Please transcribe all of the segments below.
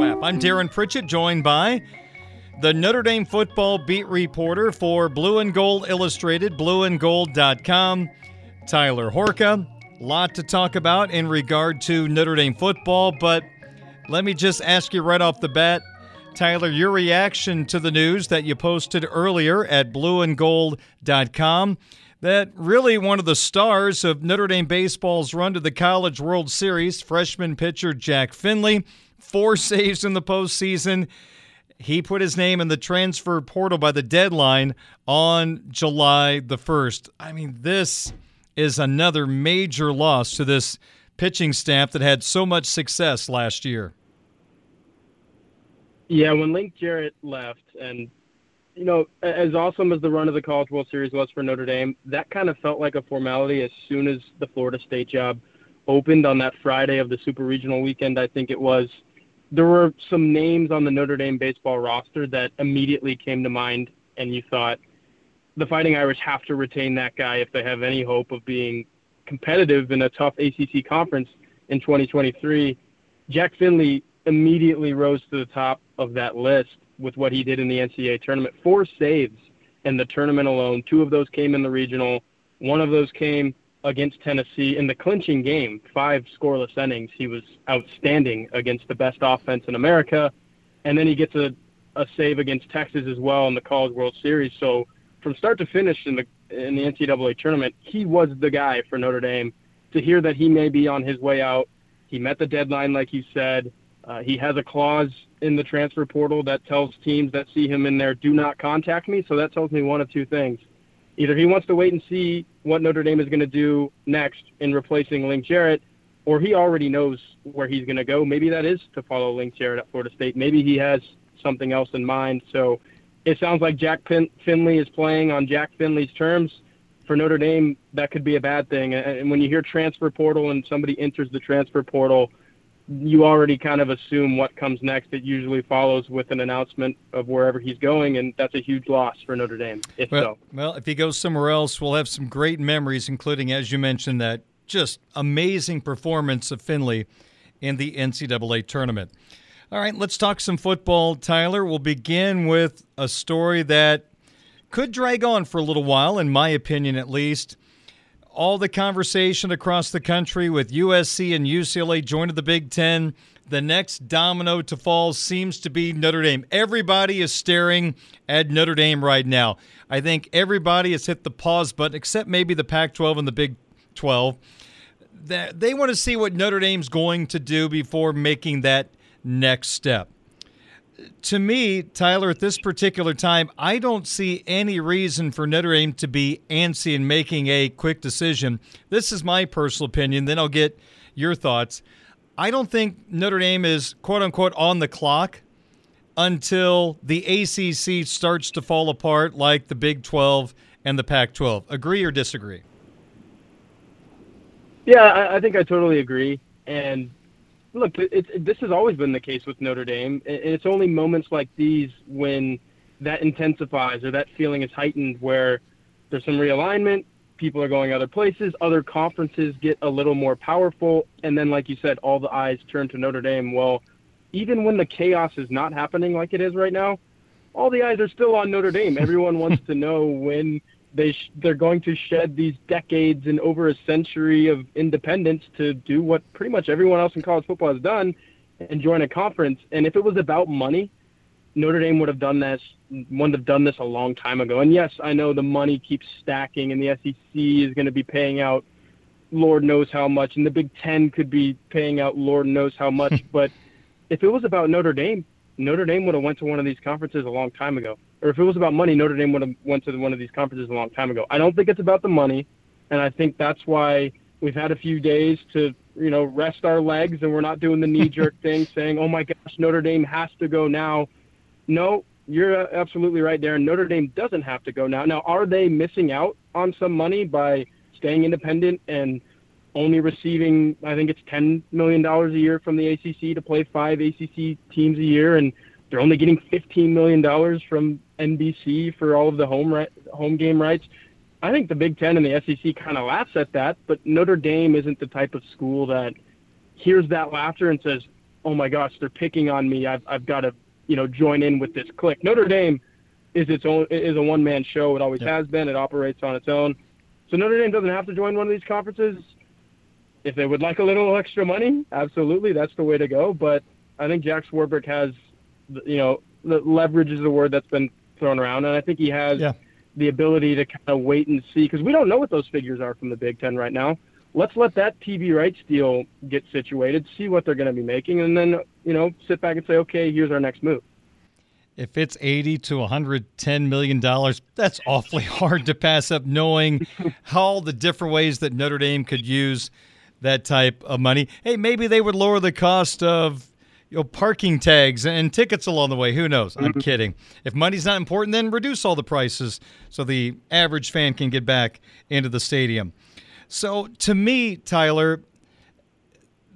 I'm Darin Pritchett, joined by the Notre Dame football beat reporter for Blue and Gold Illustrated, blueandgold.com, Tyler Horka. Lot to talk about in regard to Notre Dame football, but let me just ask you right off the bat, Tyler, your reaction to the news that you posted earlier at blueandgold.com that really one of the stars of Notre Dame baseball's run to the College World Series, freshman pitcher Jack Finley, four saves in the postseason. He put his name in the transfer portal by the deadline on July the 1st. I mean, this is another major loss to this pitching staff that had so much success last year. Yeah, when Link Jarrett left, and you know, as awesome as the run of the College World Series was for Notre Dame, that kind of felt like a formality as soon as the Florida State job opened on that Friday of the Super Regional weekend. I think it was. There were some names on the Notre Dame baseball roster that immediately came to mind, and you thought the Fighting Irish have to retain that guy if they have any hope of being competitive in a tough ACC conference in 2023. Jack Finley immediately rose to the top of that list with what he did in the NCAA tournament. Four saves in the tournament alone. Two of those came in the regional. One of those came against Tennessee in the clinching game. Five scoreless innings. He was outstanding against the best offense in America. And then he gets a, a save against Texas as well in the College World Series. So from start to finish in the in the NCAA tournament, he was the guy for Notre Dame. To hear that he may be on his way out, he met the deadline, like you said. Uh, he has a clause in the transfer portal that tells teams that see him in there, do not contact me. So that tells me one of two things. Either he wants to wait and see what Notre Dame is going to do next in replacing Link Jarrett, or he already knows where he's going to go. Maybe that is to follow Link Jarrett at Florida State. Maybe he has something else in mind. So it sounds like Jack Pin- Finley is playing on Jack Finley's terms. For Notre Dame, that could be a bad thing. And when you hear transfer portal and somebody enters the transfer portal – you already kind of assume what comes next. It usually follows with an announcement of wherever he's going, and that's a huge loss for Notre Dame. If well, so, well, if he goes somewhere else, we'll have some great memories, including, as you mentioned, that just amazing performance of Finley in the NCAA tournament. All right, let's talk some football, Tyler. We'll begin with a story that could drag on for a little while, in my opinion, at least all the conversation across the country with USC and UCLA joining the Big Ten. The next domino to fall seems to be Notre Dame. Everybody is staring at Notre Dame right now. I think everybody has hit the pause button, except maybe the Pac 12 and the Big 12. They want to see what Notre Dame's going to do before making that next step to me, Tyler, at this particular time, I don't see any reason for Notre Dame to be antsy in making a quick decision. This is my personal opinion. Then I'll get your thoughts. I don't think Notre Dame is quote unquote on the clock until the ACC starts to fall apart like the Big 12 and the Pac 12. Agree or disagree? Yeah, I, I think I totally agree. And look, it, it, this has always been the case with Notre Dame, and it's only moments like these when that intensifies or that feeling is heightened, where there's some realignment, people are going other places, other conferences get a little more powerful, and then, like you said, all the eyes turn to Notre Dame. Well, even when the chaos is not happening like it is right now, all the eyes are still on Notre Dame. Everyone wants to know when they sh- they're going to shed these decades and over a century of independence to do what pretty much everyone else in college football has done and join a conference. And if it was about money, Notre Dame would have done this would have done this a long time ago. And yes, I know the money keeps stacking and the SEC is going to be paying out Lord knows how much, and the Big Ten could be paying out Lord knows how much. but if it was about Notre Dame, Notre Dame would have went to one of these conferences a long time ago. Or if it was about money, Notre Dame would have went to one of these conferences a long time ago. I don't think it's about the money, and I think that's why we've had a few days to you know rest our legs, and we're not doing the knee jerk thing, saying, "Oh my gosh, Notre Dame has to go now." No, you're absolutely right, Darin. Notre Dame doesn't have to go now. Now, are they missing out on some money by staying independent and only receiving, I think it's $10 million a year from the ACC to play five ACC teams a year, and they're only getting $15 million from NBC for all of the home right, home game rights. I think the Big Ten and the SEC kind of laughs at that, but Notre Dame isn't the type of school that hears that laughter and says, "Oh my gosh, they're picking on me. I've I've got to, you know, join in with this clique." Notre Dame is its own is a one man show. It always has been. It operates on its own. So Notre Dame doesn't have to join one of these conferences. If they would like a little extra money, absolutely, that's the way to go. But I think Jack Swarbrick has, you know, the leverage is the word that's been thrown around, and I think he has yeah. the ability to kind of wait and see because we don't know what those figures are from the Big Ten right now. Let's let that TV rights deal get situated, see what they're going to be making, and then you know sit back and say, okay, here's our next move if it's 80 to 110 million dollars that's awfully hard to pass up knowing how the different ways that Notre Dame could use that type of money. Hey maybe they would lower the cost of you know parking tags and tickets along the way. Who knows? I'm mm-hmm. kidding. If money's not important then reduce all the prices so the average fan can get back into the stadium. So to me Tyler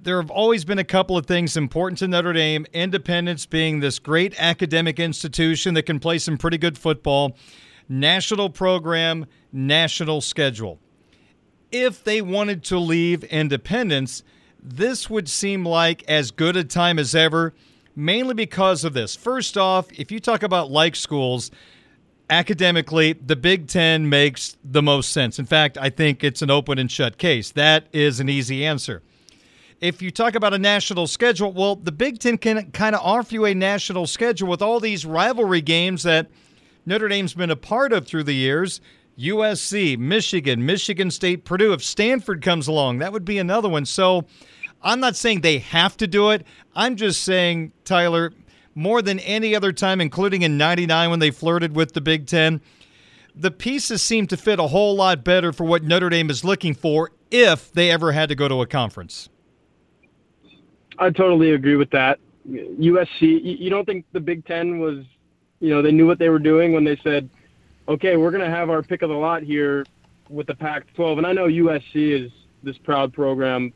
there have always been a couple of things important to Notre Dame. Independence being this great academic institution that can play some pretty good football, national program, national schedule. If they wanted to leave independence, this would seem like as good a time as ever, mainly because of this. First off, if you talk about like schools, academically, the Big Ten makes the most sense. In fact, I think it's an open and shut case. That is an easy answer if you talk about a national schedule, well, the Big Ten can kind of offer you a national schedule with all these rivalry games that Notre Dame's been a part of through the years. USC, Michigan, Michigan State, Purdue. If Stanford comes along, that would be another one. So I'm not saying they have to do it. I'm just saying, Tyler, more than any other time, including in 99 when they flirted with the Big Ten, the pieces seem to fit a whole lot better for what Notre Dame is looking for if they ever had to go to a conference. I totally agree with that. USC, you don't think the Big Ten was, you know, they knew what they were doing when they said, okay, we're going to have our pick of the lot here with the Pac 12. And I know USC is this proud program.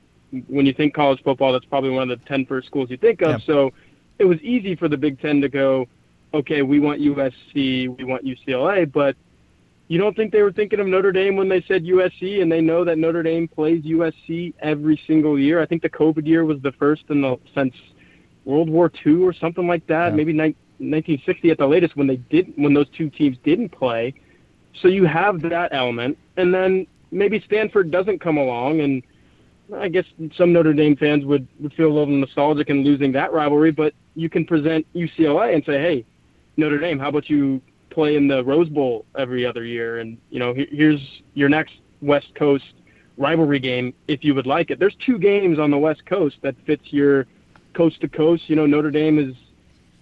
When you think college football, that's probably one of the 10 first schools you think of. Yeah. So it was easy for the Big Ten to go, okay, we want USC, we want UCLA, but you don't think they were thinking of Notre Dame when they said USC, and they know that Notre Dame plays USC every single year. I think the COVID year was the first in the since World War II or something like that, yeah. maybe ni- 1960 at the latest when they did when those two teams didn't play. So you have that element, and then maybe Stanford doesn't come along, and I guess some Notre Dame fans would, would feel a little nostalgic in losing that rivalry. But you can present UCLA and say, hey, Notre Dame, how about you play in the Rose Bowl every other year, and you know here's your next West Coast rivalry game if you would like it. There's two games on the West Coast that fits your coast to coast. You know Notre Dame is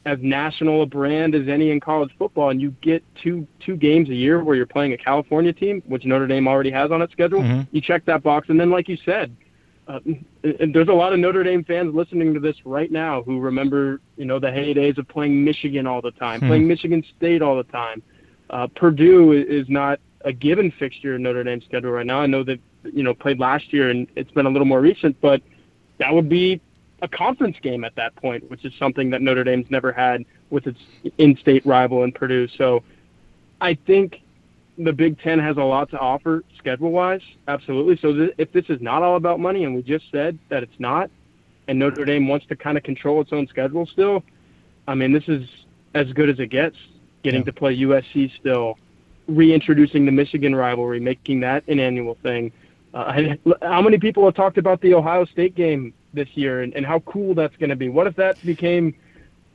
as national a brand as any in college football, and you get two two games a year where you're playing a California team, which Notre Dame already has on its schedule. Mm-hmm. You check that box, and then like you said, uh, and there's a lot of Notre Dame fans listening to this right now who remember, you know, the heydays of playing Michigan all the time, hmm. playing Michigan State all the time. Uh, Purdue is not a given fixture in Notre Dame's schedule right now. I know that you know played last year and it's been a little more recent, but that would be a conference game at that point, which is something that Notre Dame's never had with its in-state rival in Purdue. So I think the Big Ten has a lot to offer schedule wise. Absolutely. So th- if this is not all about money, and we just said that it's not, and Notre Dame wants to kind of control its own schedule still, I mean, this is as good as it gets. Getting yeah. to play USC still, reintroducing the Michigan rivalry, making that an annual thing. Uh, how many people have talked about the Ohio State game this year and, and how cool that's going to be? What if that became,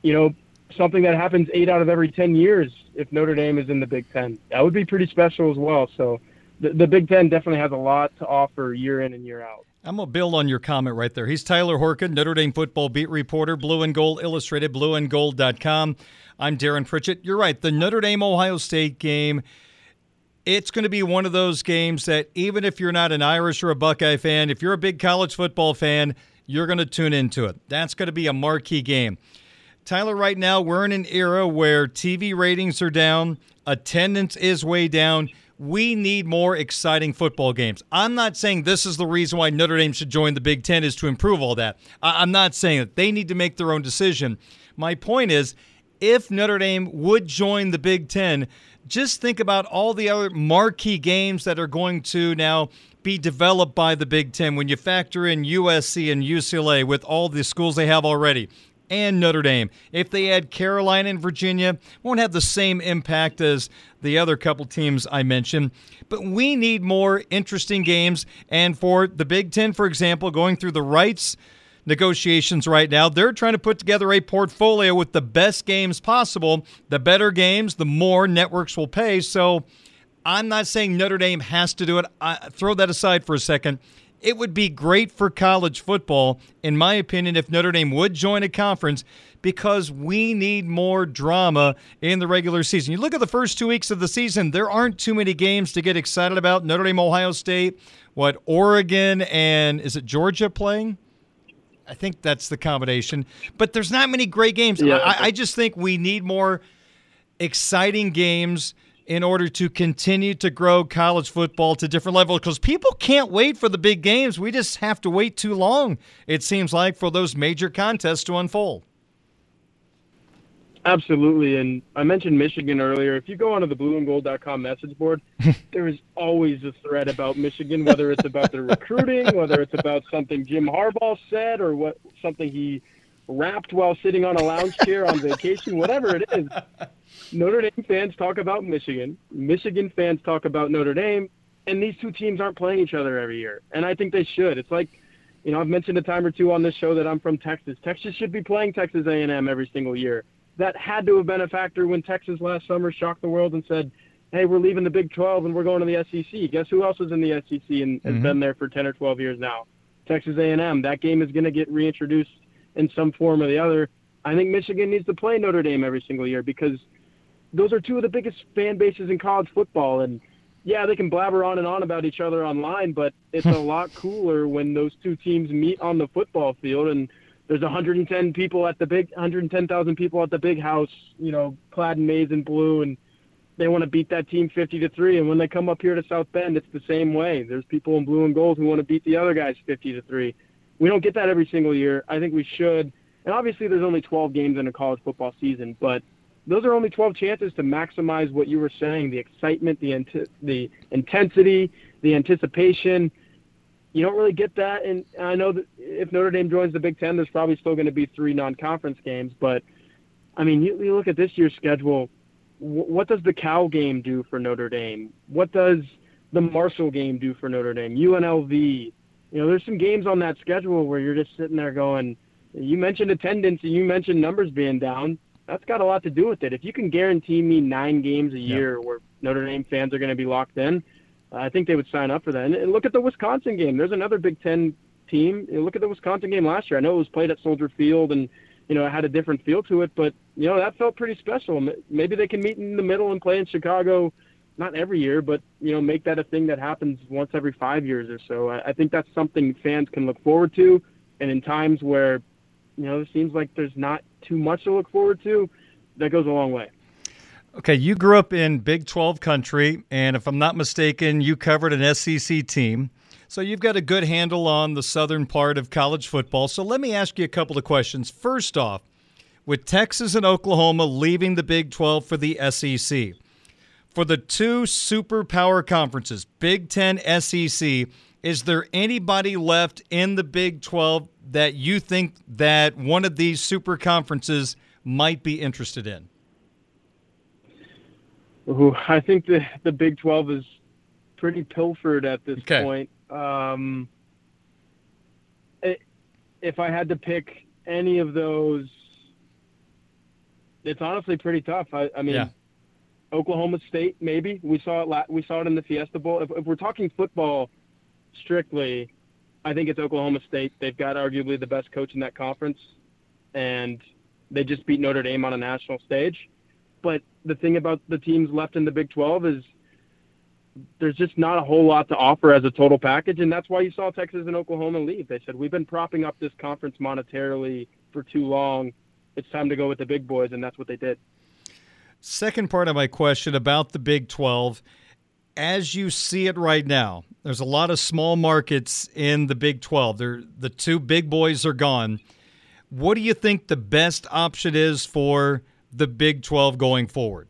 you know, something that happens eight out of every 10 years if Notre Dame is in the Big Ten. That would be pretty special as well. So the, the Big Ten definitely has a lot to offer year in and year out. I'm going to build on your comment right there. He's Tyler Horka, Notre Dame football beat reporter, Blue and Gold Illustrated, blueandgold.com. I'm Darin Pritchett. You're right. The Notre Dame Ohio State game, it's going to be one of those games that even if you're not an Irish or a Buckeye fan, if you're a big college football fan, you're going to tune into it. That's going to be a marquee game. Tyler, right now, we're in an era where TV ratings are down, attendance is way down we need more exciting football games. I'm not saying this is the reason why Notre Dame should join the Big Ten is to improve all that. I- am not saying that. They need to make their own decision. My point is, if Notre Dame would join the Big Ten, just think about all the other marquee games that are going to now be developed by the Big Ten when you factor in USC and UCLA with all the schools they have already and Notre Dame. If they add Carolina and Virginia, won't have the same impact as the other couple teams I mentioned. But we need more interesting games. And for the Big Ten, for example, going through the rights negotiations right now, they're trying to put together a portfolio with the best games possible. The better games, the more networks will pay. So I'm not saying Notre Dame has to do it. I, throw that aside for a second. It would be great for college football, in my opinion, if Notre Dame would join a conference because we need more drama in the regular season. You look at the first two weeks of the season, there aren't too many games to get excited about. Notre Dame, Ohio State, what, Oregon, and is it Georgia playing? I think that's the combination. But there's not many great games. Yeah. I, I just think we need more exciting games in order to continue to grow college football to different levels because people can't wait for the big games. We just have to wait too long, it seems like, for those major contests to unfold. Absolutely. And I mentioned Michigan earlier. If you go onto the blueandgold.com message board, there is always a thread about Michigan, whether it's about their recruiting, whether it's about something Jim Harbaugh said or what something he rapped while sitting on a lounge chair on vacation, whatever it is. Notre Dame fans talk about Michigan. Michigan fans talk about Notre Dame, and these two teams aren't playing each other every year. And I think they should. It's like, you know, I've mentioned a time or two on this show that I'm from Texas. Texas should be playing Texas A&M every single year. That had to have been a factor when Texas last summer shocked the world and said, "Hey, we're leaving the Big 12 and we're going to the SEC." Guess who else is in the SEC and has mm-hmm. been there for 10 or 12 years now? Texas A&M. That game is going to get reintroduced in some form or the other. I think Michigan needs to play Notre Dame every single year because – those are two of the biggest fan bases in college football. And yeah, they can blabber on and on about each other online, but it's a lot cooler when those two teams meet on the football field and there's 110 people at the big 110,000 people at the big house, you know, clad in maize and blue and they want to beat that team 50 to 3 and when they come up here to South Bend it's the same way. There's people in blue and gold who want to beat the other guys 50 to 3. We don't get that every single year. I think we should. And obviously there's only 12 games in a college football season, but those are only 12 chances to maximize what you were saying the excitement, the, int- the intensity, the anticipation. You don't really get that. And I know that if Notre Dame joins the Big Ten, there's probably still going to be three non conference games. But, I mean, you, you look at this year's schedule. W- what does the Cal game do for Notre Dame? What does the Marshall game do for Notre Dame? UNLV. You know, there's some games on that schedule where you're just sitting there going, you mentioned attendance and you mentioned numbers being down that's got a lot to do with it. If you can guarantee me nine games a year yeah. where Notre Dame fans are going to be locked in, I think they would sign up for that. And, look at the Wisconsin game. There's another Big Ten team. look at the Wisconsin game last year. I know it was played at Soldier Field and you know it had a different feel to it, but you know that felt pretty special. Maybe they can meet in the middle and play in Chicago, not every year, but you know make that a thing that happens once every five years or so. I, I think that's something fans can look forward to. And in times where you know, it seems like there's not too much to look forward to. That goes a long way. Okay, you grew up in Big 12 country, and if I'm not mistaken, you covered an SEC team. So you've got a good handle on the southern part of college football. So let me ask you a couple of questions. First off, with Texas and Oklahoma leaving the Big 12 for the SEC, for the two superpower conferences, Big 10, SEC, is there anybody left in the Big 12 that you think that one of these super conferences might be interested in? Ooh, I think the the Big 12 is pretty pilfered at this okay. point. Um, it, if I had to pick any of those, it's honestly pretty tough. I, I mean, yeah. Oklahoma State, maybe we saw it. La- we saw it in the Fiesta Bowl. If, if we're talking football strictly, I think it's Oklahoma State. They've got arguably the best coach in that conference, and they just beat Notre Dame on a national stage. But the thing about the teams left in the Big 12 is there's just not a whole lot to offer as a total package, and that's why you saw Texas and Oklahoma leave. They said we've been propping up this conference monetarily for too long. It's time to go with the big boys, and that's what they did. Second part of my question about the Big 12. As you see it right now, there's a lot of small markets in the Big 12. They're, the two big boys are gone. What do you think the best option is for the Big 12 going forward,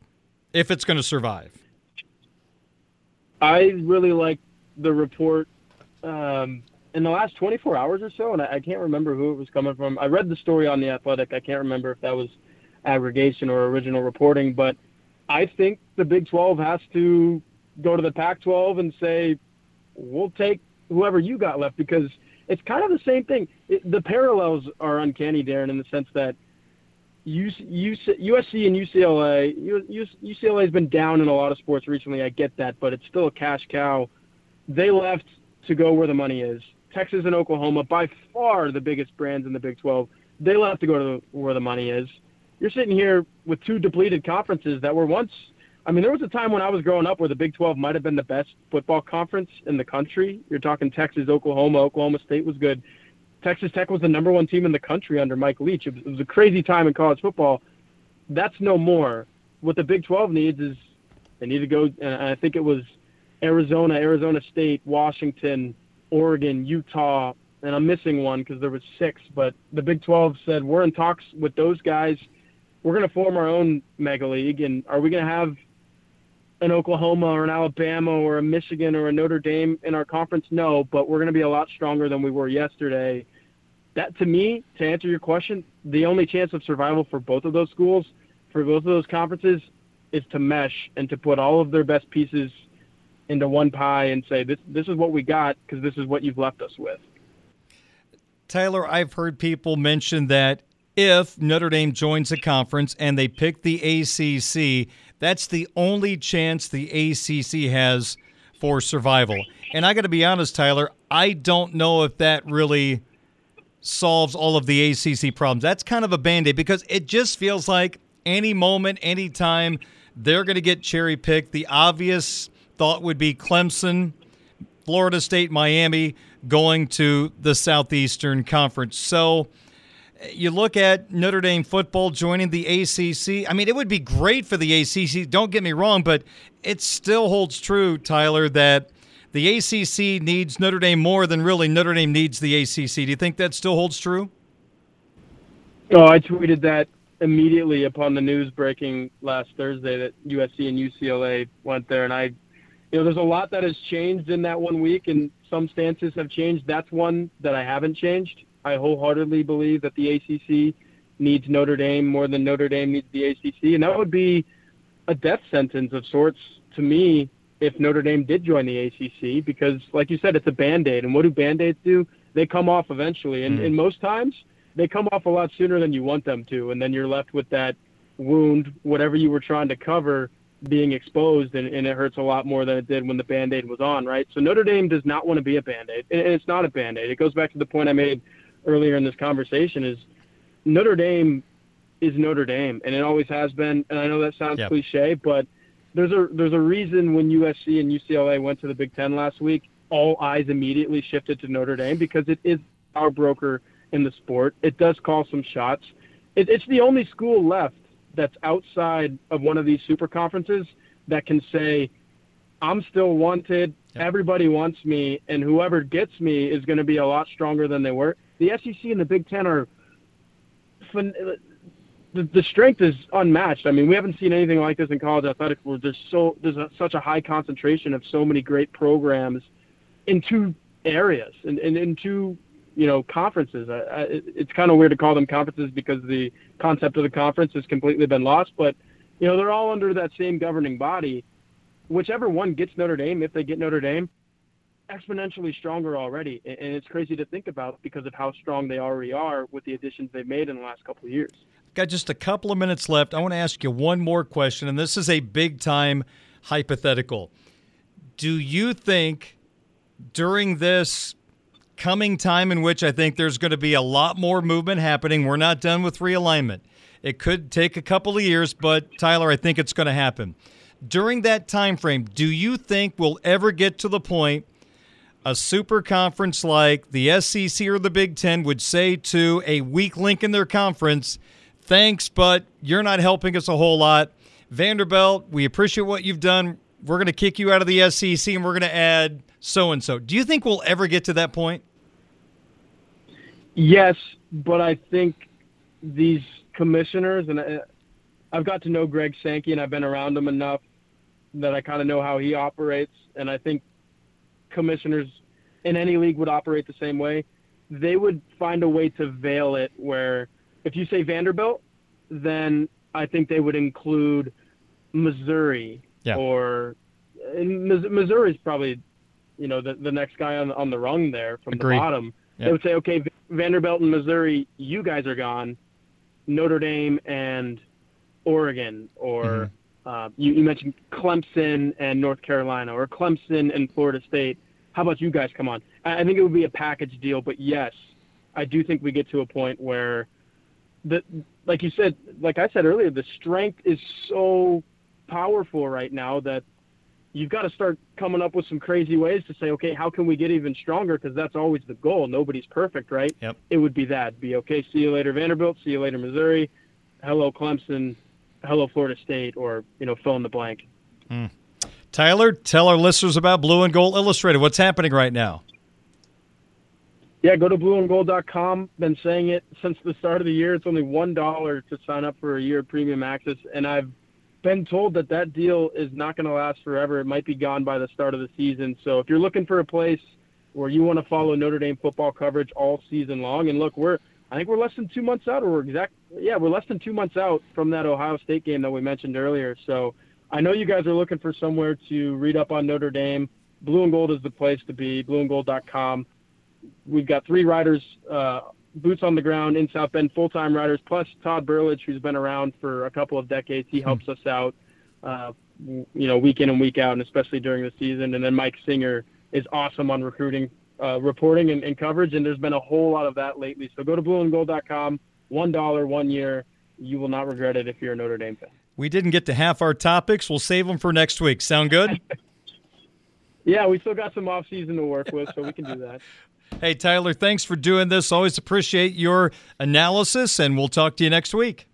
if it's going to survive? I really like the report um, in the last 24 hours or so, and I, I, can't remember who it was coming from. I read the story on the Athletic. I can't remember if that was aggregation or original reporting, but I think the Big 12 has to go to the Pac 12 and say, we'll take whoever you got left because it's kind of the same thing. It, the parallels are uncanny, Darin, in the sense that USC and UCLA, UCLA has been down in a lot of sports recently. I get that, but it's still a cash cow. They left to go where the money is. Texas and Oklahoma, by far the biggest brands in the Big 12, they left to go to where the money is. You're sitting here with two depleted conferences that were once. I mean, there was a time when I was growing up where the Big 12 might have been the best football conference in the country. You're talking Texas, Oklahoma. Oklahoma State was good. Texas Tech was the number one team in the country under Mike Leach. It was, a crazy time in college football. That's no more. What the Big 12 needs is they need to go, and I think it was Arizona, Arizona State, Washington, Oregon, Utah, and I'm missing one because there was six. But the Big 12 said we're in talks with those guys. We're going to form our own mega league, and are we going to have an Oklahoma or an Alabama or a Michigan or a Notre Dame in our conference? No, but we're going to be a lot stronger than we were yesterday. That, to me, to answer your question, the only chance of survival for both of those schools, for both of those conferences, is to mesh and to put all of their best pieces into one pie and say this this is what we got because this is what you've left us with. Tyler, I've heard people mention that if Notre Dame joins a conference and they pick the ACC, that's the only chance the ACC has for survival. And I got to be honest, Tyler, I don't know if that really solves all of the ACC problems. That's kind of a band aid because it just feels like any moment, any time, they're going to get cherry picked. The obvious thought would be Clemson, Florida State, Miami going to the Southeastern Conference. So you look at Notre Dame football joining the ACC. I mean, it would be great for the ACC. Don't get me wrong, but it still holds true, Tyler, that the ACC needs Notre Dame more than really Notre Dame needs the ACC. Do you think that still holds true? Oh, I tweeted that immediately upon the news breaking last Thursday that USC and UCLA went there, and I, you know, there's a lot that has changed in that one week, and some stances have changed. That's one that I haven't changed. I wholeheartedly believe that the ACC needs Notre Dame more than Notre Dame needs the ACC, and that would be a death sentence of sorts to me if Notre Dame did join the ACC, because, like you said, it's a band aid, and what do band aids do? They come off eventually, and, mm. and most times they come off a lot sooner than you want them to, and then you're left with that wound, whatever you were trying to cover, being exposed, and, and it hurts a lot more than it did when the band aid was on, right? So Notre Dame does not want to be a band aid, and it's not a band aid. It goes back to the point I made earlier in this conversation is Notre Dame is Notre Dame, and it always has been. And I know that sounds yep. cliche, but there's a there's a reason when USC and UCLA went to the Big Ten last week, all eyes immediately shifted to Notre Dame because it is our broker in the sport. It does call some shots. It, it's the only school left that's outside of one of these super conferences that can say, "I'm still wanted. Yep. Everybody wants me, and whoever gets me is going to be a lot stronger than they were." the SEC and the Big Ten are the, the strength is unmatched. I mean, we haven't seen anything like this in college athletics where there's so there's a, such a high concentration of so many great programs in two areas and in, in, in, two you know conferences. I, I, it's kind of weird to call them conferences because the concept of the conference has completely been lost. But you know, they're all under that same governing body. Whichever one gets Notre Dame, if they get Notre Dame, exponentially stronger already, and it's crazy to think about because of how strong they already are with the additions they've made in the last couple of years. Got just a couple of minutes left. I want to ask you one more question, and this is a big time hypothetical. Do you think during this coming time in which I think there's going to be a lot more movement happening, we're not done with realignment. It could take a couple of years, but Tyler, I think it's going to happen. During that time frame, do you think we'll ever get to the point a super conference like the SEC or the Big Ten would say to a weak link in their conference, thanks, but you're not helping us a whole lot. Vanderbilt, we appreciate what you've done. We're going to kick you out of the SEC and we're going to add so and so. Do you think we'll ever get to that point? Yes, but I think these commissioners, and I, I've got to know Greg Sankey and I've been around him enough that I kind of know how he operates. And I think commissioners in any league would operate the same way. They would find a way to veil it where if you say Vanderbilt, then I think they would include Missouri yeah. or Missouri is probably you know the the next guy on on the rung there from Agreed. the bottom. Yep. They would say, okay, Vanderbilt and Missouri, you guys are gone. Notre Dame and Oregon, or Mm-hmm. uh, you, you mentioned Clemson and North Carolina, or Clemson and Florida State. How about you guys come on? I I think it would be a package deal, but yes, I do think we get to a point where the like you said, like I said earlier, the strength is so powerful right now that you've got to start coming up with some crazy ways to say, okay, how can we get even stronger? Because that's always the goal. Nobody's perfect, right? Yep. It would be that. Be okay. See you later, Vanderbilt. See you later, Missouri. Hello, Clemson. Hello, Florida State, or you know, fill in the blank. Hmm. Tyler, tell our listeners about Blue and Gold Illustrated. What's happening right now? Yeah, go to blueandgold.com. Been saying it since the start of the year. It's only one dollar to sign up for a year of premium access, and I've been told that that deal is not going to last forever. It might be gone by the start of the season. So if you're looking for a place where you want to follow Notre Dame football coverage all season long, and look, we're I think we're less than two months out, or we're exact yeah, we're less than two months out from that Ohio State game that we mentioned earlier. So I know you guys are looking for somewhere to read up on Notre Dame. Blue and Gold is the place to be. Blueandgold.com. We've got three riders, uh, boots on the ground in South Bend, full-time riders, plus Todd Burlage, who's been around for a couple of decades. He helps us out, uh, you know, week in and week out, and especially during the season. And then Mike Singer is awesome on recruiting, uh, reporting, and, and coverage. And there's been a whole lot of that lately. So go to blueandgold.com. One dollar, one year. You will not regret it if you're a Notre Dame fan. We didn't get to half our topics. We'll save them for next week. Sound good? Yeah, we still got some off season to work with, so we can do that. hey, Tyler, thanks for doing this. Always appreciate your analysis, and we'll talk to you next week.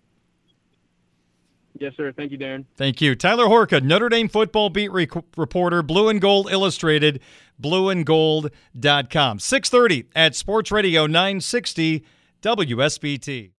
Yes, sir. Thank you, Darin. Thank you. Tyler Horka, Notre Dame football beat re- reporter, Blue and Gold Illustrated, blueandgold.com. 630 at Sports Radio 960 WSBT.